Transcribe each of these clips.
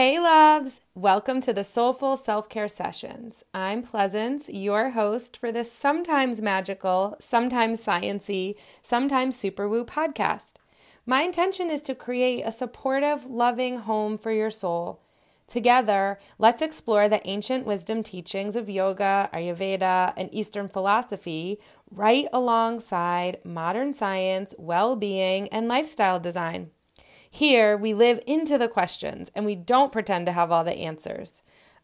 Hey, loves! Welcome to the Soulful Self Care Sessions. I'm Pleasance, your host for this sometimes magical, sometimes sciency, sometimes super woo podcast. My intention is to create a supportive, loving home for your soul. Together, let's explore the ancient wisdom teachings of yoga, Ayurveda, and Eastern philosophy right alongside modern science, well being, and lifestyle design. Here, we live into the questions and we don't pretend to have all the answers.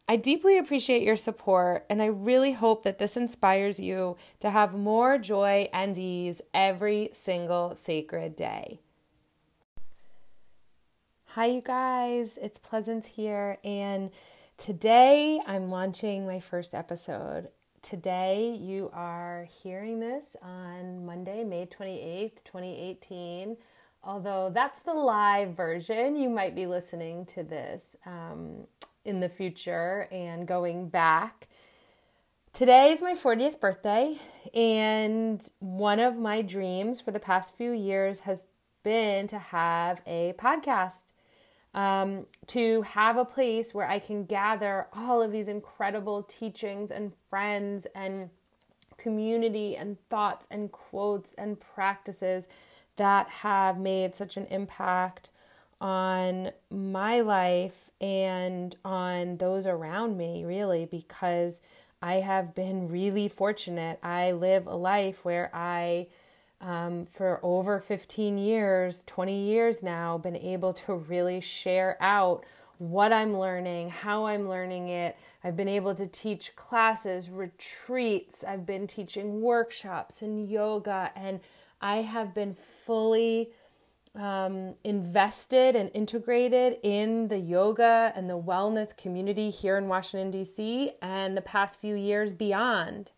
I deeply appreciate your support, and I really hope that this inspires you to have more joy and ease every single sacred day. Hi, you guys, it's Pleasance here, and today I'm launching my first episode. Today, you are hearing this on Monday, May 28th, 2018 although that's the live version. You might be listening to this um, in the future and going back. Today is my 40th birthday, and one of my dreams for the past few years has been to have a podcast, um, to have a place where I can gather all of these incredible teachings and friends and community and thoughts and quotes and practices that have made such an impact on my life and on those around me, really, because I have been really fortunate. I live a life where I, um, for over 15 years, 20 years now, been able to really share out what I'm learning, how I'm learning it. I've been able to teach classes, retreats, I've been teaching workshops and yoga and I have been fully um, invested and integrated in the yoga and the wellness community here in Washington, D.C., and the past few years beyond.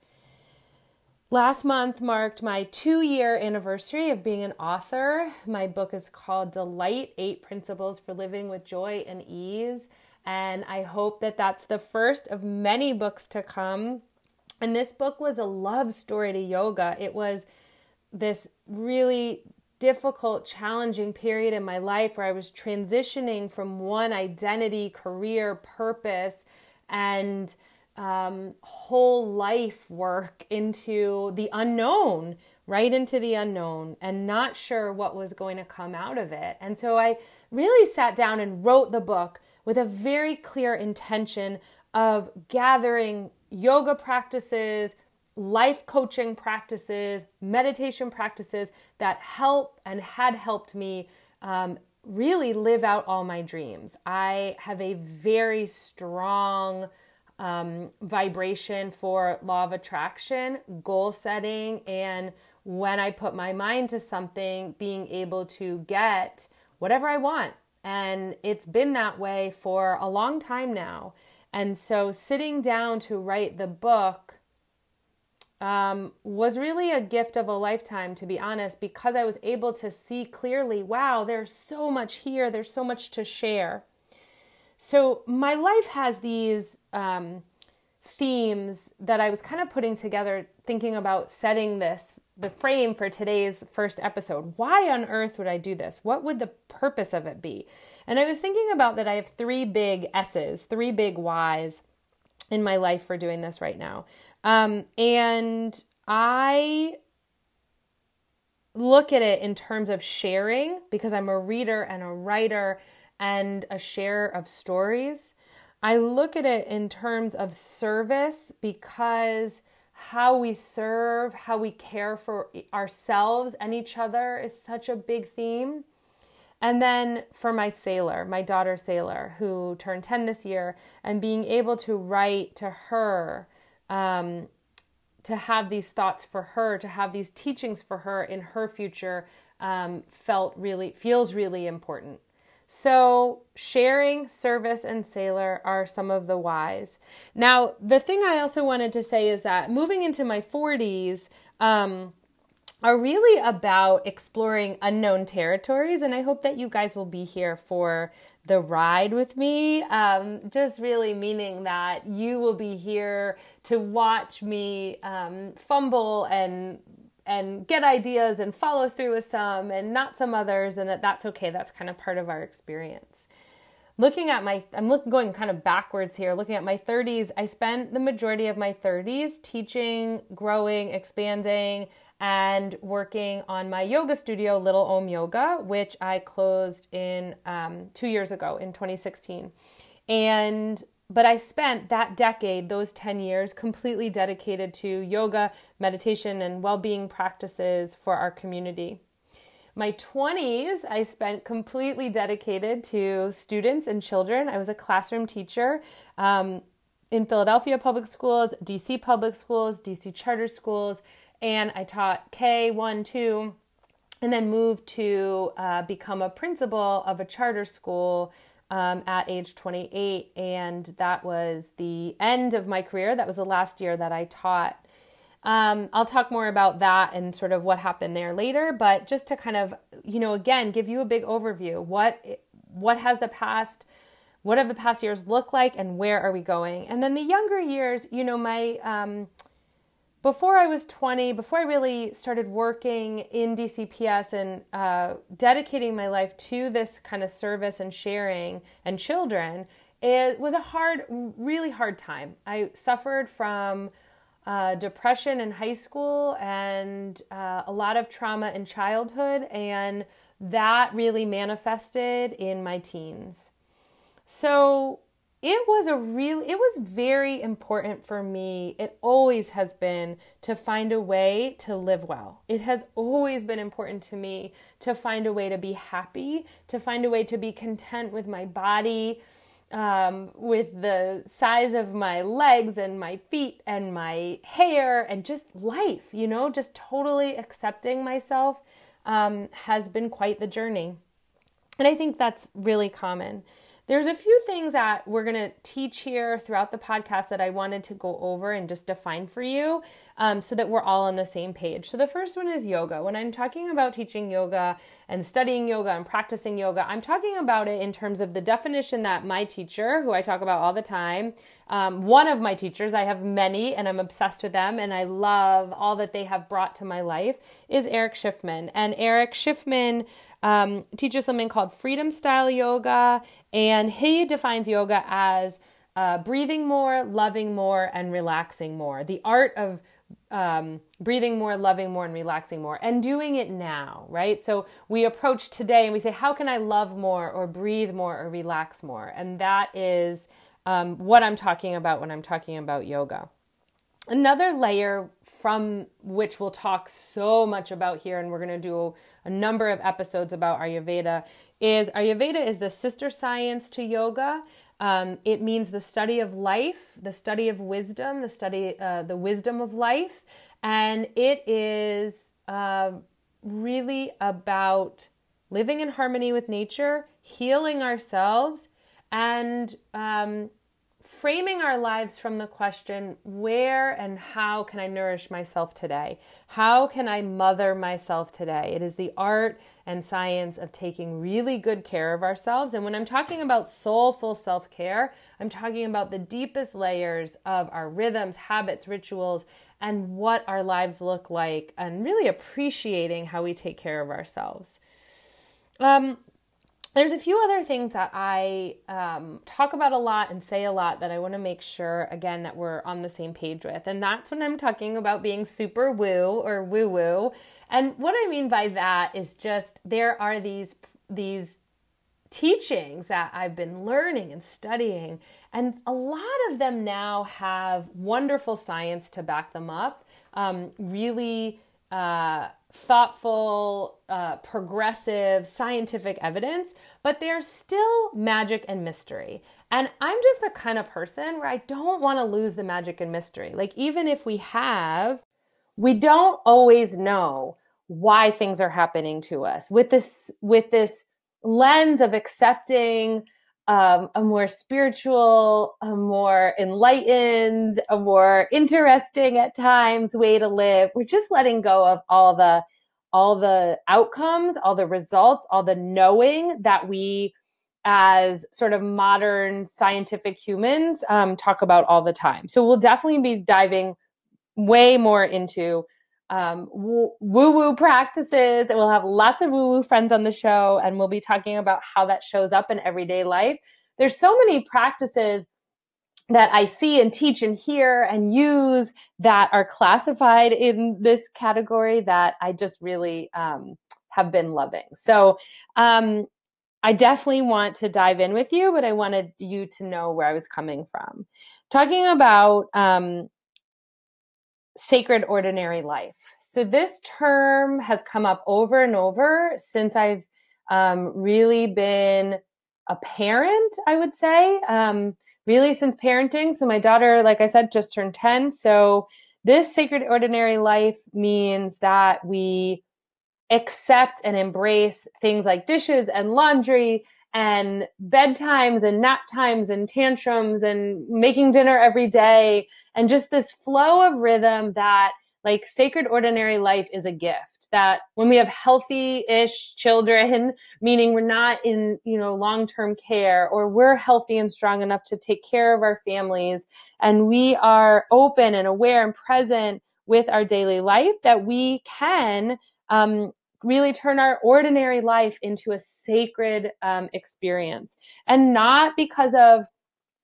Last month marked my two year anniversary of being an author. My book is called Delight Eight Principles for Living with Joy and Ease. And I hope that that's the first of many books to come. And this book was a love story to yoga. It was this really difficult, challenging period in my life where I was transitioning from one identity, career, purpose, and um, whole life work into the unknown, right into the unknown, and not sure what was going to come out of it. And so I really sat down and wrote the book with a very clear intention of gathering yoga practices, life coaching practices, meditation practices that help and had helped me um, really live out all my dreams. I have a very strong um, vibration for law of attraction, goal setting, and when I put my mind to something, being able to get whatever I want. And it's been that way for a long time now. And so, sitting down to write the book um, was really a gift of a lifetime, to be honest, because I was able to see clearly wow, there's so much here, there's so much to share. So, my life has these um, themes that I was kind of putting together, thinking about setting this, the frame for today's first episode. Why on earth would I do this? What would the purpose of it be? And I was thinking about that I have three big S's, three big Y's in my life for doing this right now. Um, and I look at it in terms of sharing because I'm a reader and a writer and a sharer of stories. I look at it in terms of service because how we serve, how we care for ourselves and each other is such a big theme. And then for my Sailor, my daughter Sailor, who turned 10 this year, and being able to write to her um, to have these thoughts for her, to have these teachings for her in her future, um, felt really feels really important. So, sharing, service, and sailor are some of the whys. Now, the thing I also wanted to say is that moving into my 40s um, are really about exploring unknown territories, and I hope that you guys will be here for the ride with me. Um, just really meaning that you will be here to watch me um, fumble and and get ideas and follow through with some and not some others, and that that's okay. That's kind of part of our experience. looking at my i'm looking going kind of backwards here looking at my 30s i spent the majority of my 30s teaching growing expanding and working on my yoga studio little om yoga which i closed in um, two years ago in 2016 and but i spent that decade those 10 years completely dedicated to yoga meditation and well-being practices for our community my 20s, I spent completely dedicated to students and children. I was a classroom teacher um, in Philadelphia public schools, DC public schools, DC charter schools, and I taught K, 1, 2, and then moved to uh, become a principal of a charter school um, at age 28. And that was the end of my career. That was the last year that I taught. Um, I'll talk more about that and sort of what happened there later, but just to kind of, you know, again, give you a big overview. What what has the past what have the past years looked like and where are we going? And then the younger years, you know, my um, before I was 20, before I really started working in DCPS and uh, dedicating my life to this kind of service and sharing and children, it was a hard, really hard time. I suffered from uh, depression in high school and uh, a lot of trauma in childhood, and that really manifested in my teens. So it was a real, it was very important for me. It always has been to find a way to live well. It has always been important to me to find a way to be happy, to find a way to be content with my body um, with the size of my legs and my feet and my hair and just life, you know, just totally accepting myself um, has been quite the journey. And I think that's really common. There's a few things that we're going to teach here throughout the podcast that I wanted to go over and just define for you um, so that we're all on the same page. So, the first one is yoga. When I'm talking about teaching yoga, and studying yoga and practicing yoga. I'm talking about it in terms of the definition that my teacher, who I talk about all the time, um, one of my teachers, I have many and I'm obsessed with them and I love all that they have brought to my life, is Erich Schiffmann. And Erich Schiffmann um, teaches something called freedom style yoga, and he defines yoga as uh, breathing more, loving more, and relaxing more. The art of um, breathing more, loving more, and relaxing more, and doing it now, right? So we approach today and we say, How can I love more, or breathe more, or relax more? And that is um, what I'm talking about when I'm talking about yoga. Another layer from which we'll talk so much about here, and we're going to do a number of episodes about Ayurveda, is Ayurveda is the sister science to yoga. Um, it means the study of life, the study of wisdom, the study, uh, the wisdom of life, and it is uh, really about living in harmony with nature, healing ourselves, and um, framing our lives from the question where and how can I nourish myself today? How can I mother myself today? It is the art and science of taking really good care of ourselves. And when I'm talking about soulful self care, I'm talking about the deepest layers of our rhythms, habits, rituals, and what our lives look like, and really appreciating how we take care of ourselves. Um, there's a few other things that I um, talk about a lot and say a lot that I want to make sure, again, that we're on the same page with. And that's when I'm talking about being super woo or woo woo. And what I mean by that is just there are these, these teachings that I've been learning and studying, and a lot of them now have wonderful science to back them up. Um, really, uh, thoughtful, uh, progressive, scientific evidence, but there's still magic and mystery. And I'm just the kind of person where I don't want to lose the magic and mystery. Like, even if we have, we don't always know why things are happening to us with this with this lens of accepting um, a more spiritual, a more enlightened, a more interesting at times way to live. We're just letting go of all the all the outcomes, all the results, all the knowing that we as sort of modern scientific humans um, talk about all the time. So we'll definitely be diving way more into um, woo woo practices. And We'll have lots of woo woo friends on the show, and we'll be talking about how that shows up in everyday life. there's so many practices that I see and teach and hear and use that are classified in this category that I just really um, have been loving. So um, I definitely want to dive in with you, but I wanted you to know where I was coming from. Talking about um, sacred ordinary life. So, this term has come up over and over since I've um, really been a parent, I would say, um, really since parenting. So, my daughter, like I said, just turned 10. So, this sacred ordinary life means that we accept and embrace things like dishes and laundry and bedtimes and nap times and tantrums and making dinner every day and just this flow of rhythm that like sacred ordinary life is a gift that when we have healthy-ish children meaning we're not in you know long-term care or we're healthy and strong enough to take care of our families and we are open and aware and present with our daily life that we can um, really turn our ordinary life into a sacred um, experience and not because of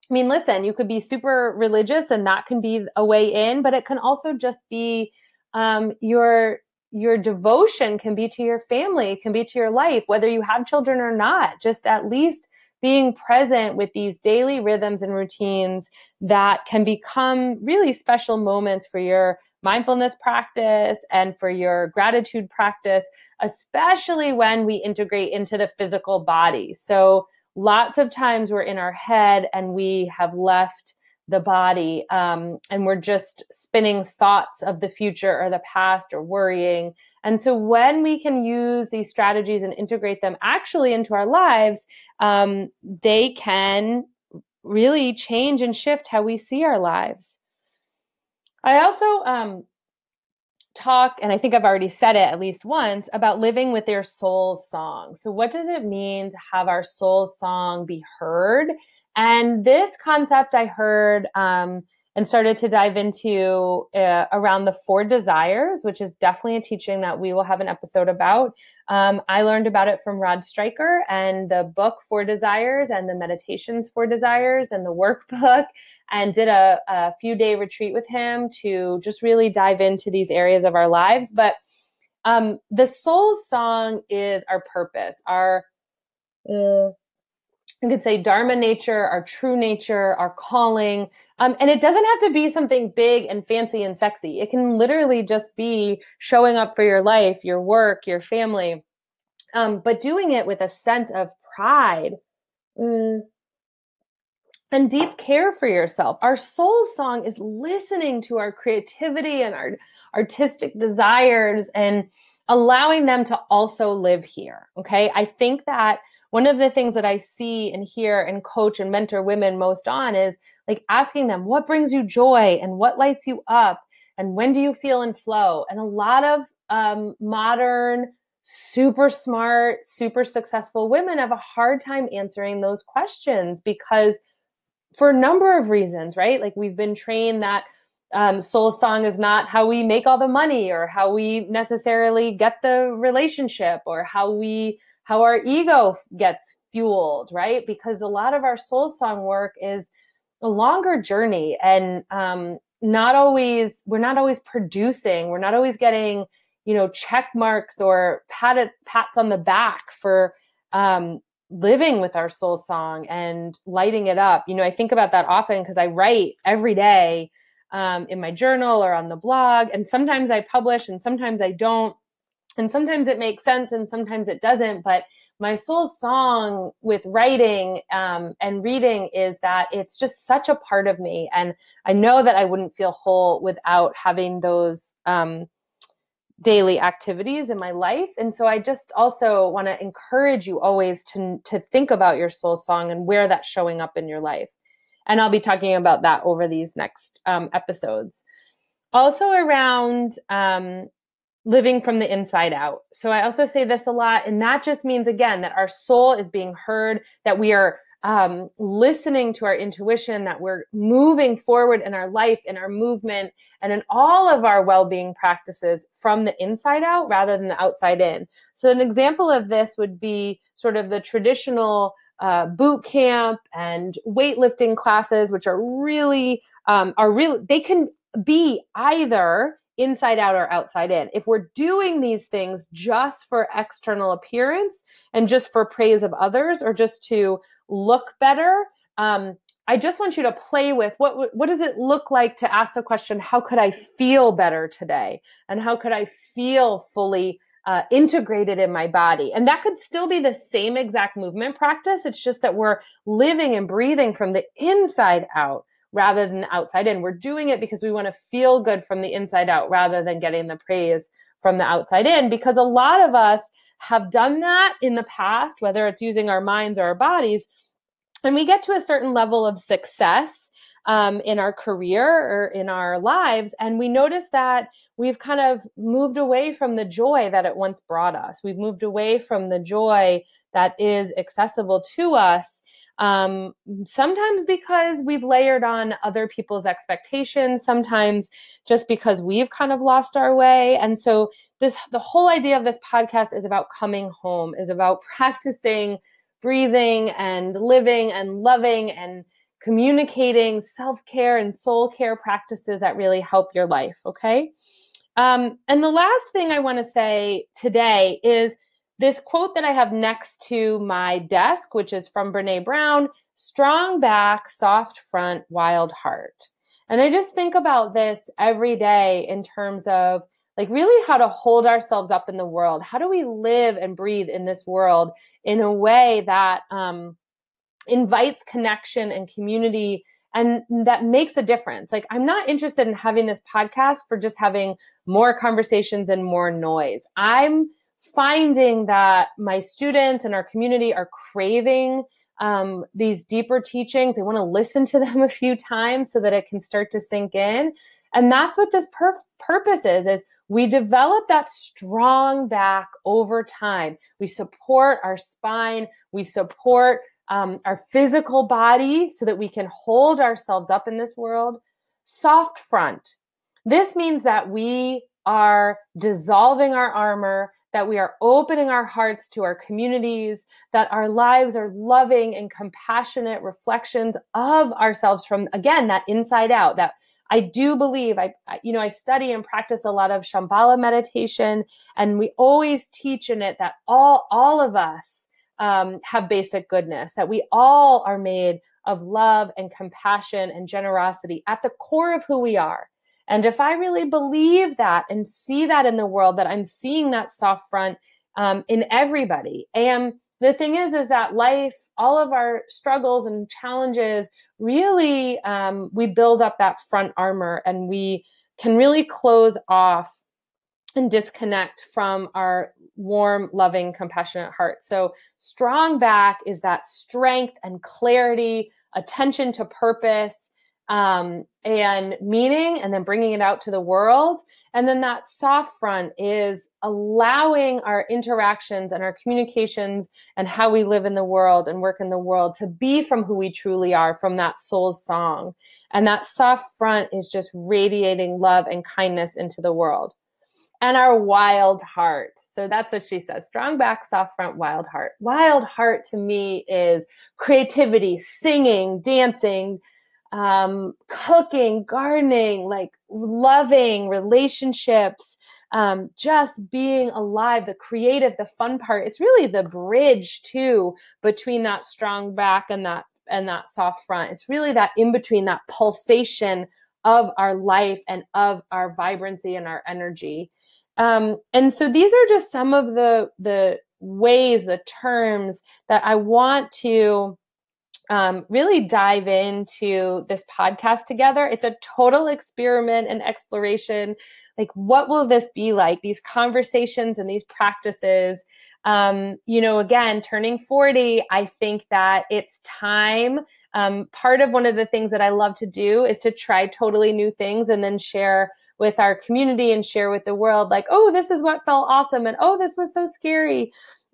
I mean, listen, you could be super religious and that can be a way in, but it can also just be um, your your devotion can be to your family, can be to your life, whether you have children or not. Just at least being present with these daily rhythms and routines that can become really special moments for your mindfulness practice and for your gratitude practice, especially when we integrate into the physical body. So, lots of times we're in our head and we have left the body um, and we're just spinning thoughts of the future or the past or worrying. And so, when we can use these strategies and integrate them actually into our lives, um, they can really change and shift how we see our lives. I also um, talk, and I think I've already said it at least once, about living with their soul song. So, what does it mean to have our soul song be heard? And this concept I heard um, and started to dive into uh, around the four desires, which is definitely a teaching that we will have an episode about. Um, I learned about it from Rod Stryker and the book Four Desires and the meditations Four Desires and the workbook, and did a, a few day retreat with him to just really dive into these areas of our lives. But um, the soul song is our purpose, our uh, you could say dharma nature, our true nature, our calling. Um, and it doesn't have to be something big and fancy and sexy. It can literally just be showing up for your life, your work, your family, um, but doing it with a sense of pride mm, and deep care for yourself. Our soul song is listening to our creativity and our artistic desires and allowing them to also live here. Okay. I think that one of the things that I see and hear and coach and mentor women most on is like asking them, what brings you joy and what lights you up? And when do you feel in flow? And a lot of um, modern, super smart, super successful women have a hard time answering those questions because for a number of reasons, right? Like we've been trained that um, soul song is not how we make all the money or how we necessarily get the relationship or how we how our ego gets fueled, right? Because a lot of our soul song work is a longer journey and um, not always, we're not always producing, we're not always getting, you know, check marks or pat, pats on the back for um, living with our soul song and lighting it up. You know, I think about that often because I write every day um, in my journal or on the blog, and sometimes I publish and sometimes I don't and sometimes it makes sense and sometimes it doesn't but my soul song with writing um, and reading is that it's just such a part of me and i know that i wouldn't feel whole without having those um, daily activities in my life. And so i just also want to encourage you always to to think about your soul song and where that's showing up in your life. And i'll be talking about that over these next um, episodes. Also around um, living from the inside out. So I also say this a lot, and that just means again that our soul is being heard, that we are um, listening to our intuition, that we're moving forward in our life, in our movement, and in all of our well being practices from the inside out rather than the outside in. So, an example of this would be sort of the traditional uh, boot camp and weightlifting classes, which are really um, are really they can be either inside out or outside in. If we're doing these things just for external appearance and just for praise of others or just to look better, um, I just want you to play with what what does it look like to ask the question, how could I feel better today, and how could I feel fully uh, integrated in my body. And that could still be the same exact movement practice. It's just that we're living and breathing from the inside out rather than outside in. We're doing it because we want to feel good from the inside out rather than getting the praise from the outside in. Because a lot of us have done that in the past, whether it's using our minds or our bodies. And we get to a certain level of success um, in our career or in our lives. And we notice that we've kind of moved away from the joy that it once brought us. We've moved away from the joy that is accessible to us. Um, sometimes because we've layered on other people's expectations, sometimes just because we've kind of lost our way. And so this the whole idea of this podcast is about coming home, is about practicing breathing and living and loving and communicating self care and soul care practices that really help your life. Okay. Um, and the last thing I want to say today is this quote that I have next to my desk, which is from Brene Brown strong back, soft front, wild heart. And I just think about this every day in terms of like really how to hold ourselves up in the world. How do we live and breathe in this world in a way that um, invites connection and community and that makes a difference. Like, I'm not interested in having this podcast for just having more conversations and more noise. I'm finding that my students and our community are craving um, these deeper teachings. They want to listen to them a few times so that it can start to sink in. And that's what this pur- purpose is, is we develop that strong back over time. We support our spine. We support um, our physical body so that we can hold ourselves up in this world. Soft front. This means that we are dissolving our armor, that we are opening our hearts to our communities, that our lives are loving and compassionate reflections of ourselves from, again, that inside out, that I do believe I, you know, I study and practice a lot of Shambhala meditation, and we always teach in it that all, all of us um, have basic goodness, that we all are made of love and compassion and generosity at the core of who we are. And if I really believe that and see that in the world, that I'm seeing that soft front um, in everybody. And the thing is, is that life, all of our struggles and challenges, really, um, we build up that front armor and we can really close off and disconnect from our warm, loving, compassionate heart. So, strong back is that strength and clarity, attention to purpose um, and meaning, and then bringing it out to the world. And then that soft front is allowing our interactions and our communications and how we live in the world and work in the world to be from who we truly are, from that soul's song. And that soft front is just radiating love and kindness into the world and our wild heart. So that's what she says strong back, soft front, wild heart. Wild heart to me is creativity, singing, dancing, um, cooking, gardening, like loving relationships, um, just being alive, the creative, the fun part. It's really the bridge too between that strong back and that and that soft front. It's really that in between, that pulsation of our life and of our vibrancy and our energy. Um, and so these are just some of the the ways, the terms that I want to um, really dive into this podcast together. It's a total experiment and exploration. Like, what will this be like? These conversations and these practices. Um, you know, again, turning 40, I think that it's time. Um, part of one of the things that I love to do is to try totally new things and then share with our community and share with the world like oh this is what felt awesome and oh this was so scary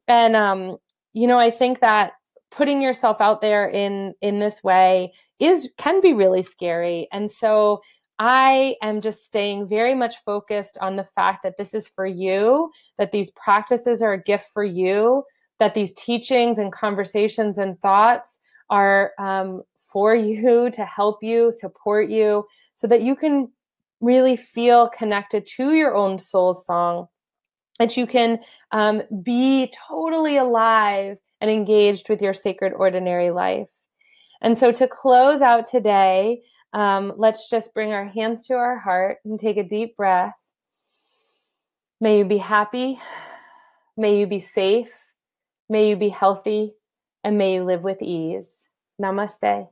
and um you know i think that putting yourself out there in in this way is can be really scary. And so i am just staying very much focused on the fact that this is for you that these practices are a gift for you that these teachings and conversations and thoughts are um, for you to help you, support you, so that you can really feel connected to your own soul song, that you can um, be totally alive and engaged with your sacred ordinary life. And so, to close out today, um, let's just bring our hands to our heart and take a deep breath. May you be happy. May you be safe. May you be healthy. And may you live with ease. Namaste.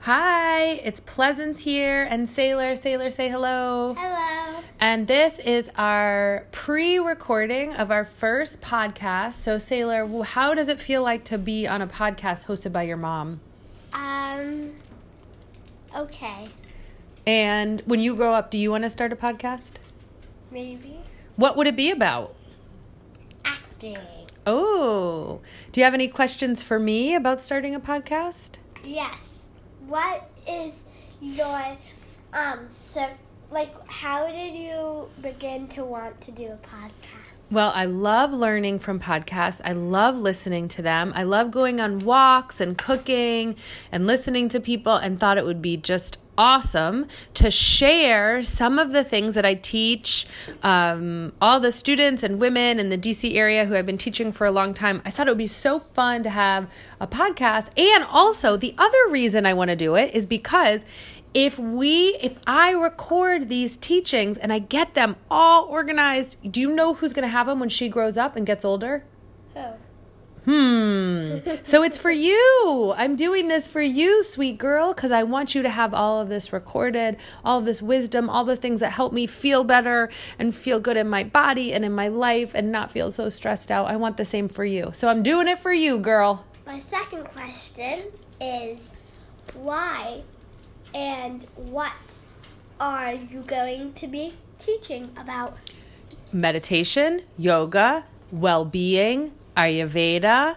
Hi, it's Pleasance here and Sailor. Sailor, say hello. Hello. And this is our pre recording of our first podcast. So, Sailor, how does it feel like to be on a podcast hosted by your mom? Um, okay. And when you grow up, do you want to start a podcast? Maybe. What would it be about? Acting. Oh, do you have any questions for me about starting a podcast? Yes. What is your, um, so, like, how did you begin to want to do a podcast? Well, I love learning from podcasts. I love listening to them. I love going on walks and cooking and listening to people and thought it would be just awesome to share some of the things that I teach um, all the students and women in the DC area who I've been teaching for a long time. I thought it would be so fun to have a podcast. And also, the other reason I want to do it is because if we if i record these teachings and i get them all organized do you know who's going to have them when she grows up and gets older Oh. Hmm. so it's for you. I'm doing this for you, sweet girl, because I want you to have all of this recorded, all of this wisdom, all the things that help me feel better and feel good in my body and in my life and not feel so stressed out. I want the same for you. So I'm doing it for you, girl. My second question is why and what are you going to be teaching about? Meditation, yoga, well being, Ayurveda,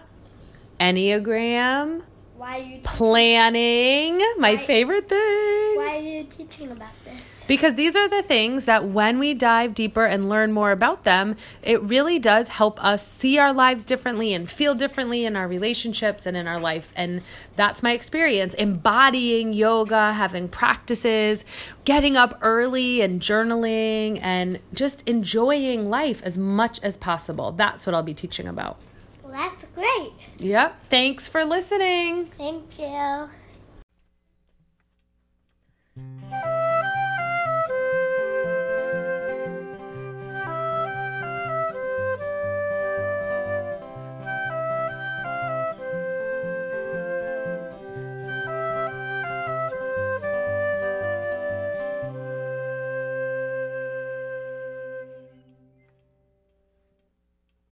Enneagram, Why are you planning, my Why- favorite thing. why are you teaching about this? Because these are the things that when we dive deeper and learn more about them, it really does help us see our lives differently and feel differently in our relationships and in our life. And that's my experience embodying yoga, having practices, getting up early and journaling, and just enjoying life as much as possible. That's what I'll be teaching about. Well, that's great. Yep. Thanks for listening. Thank you.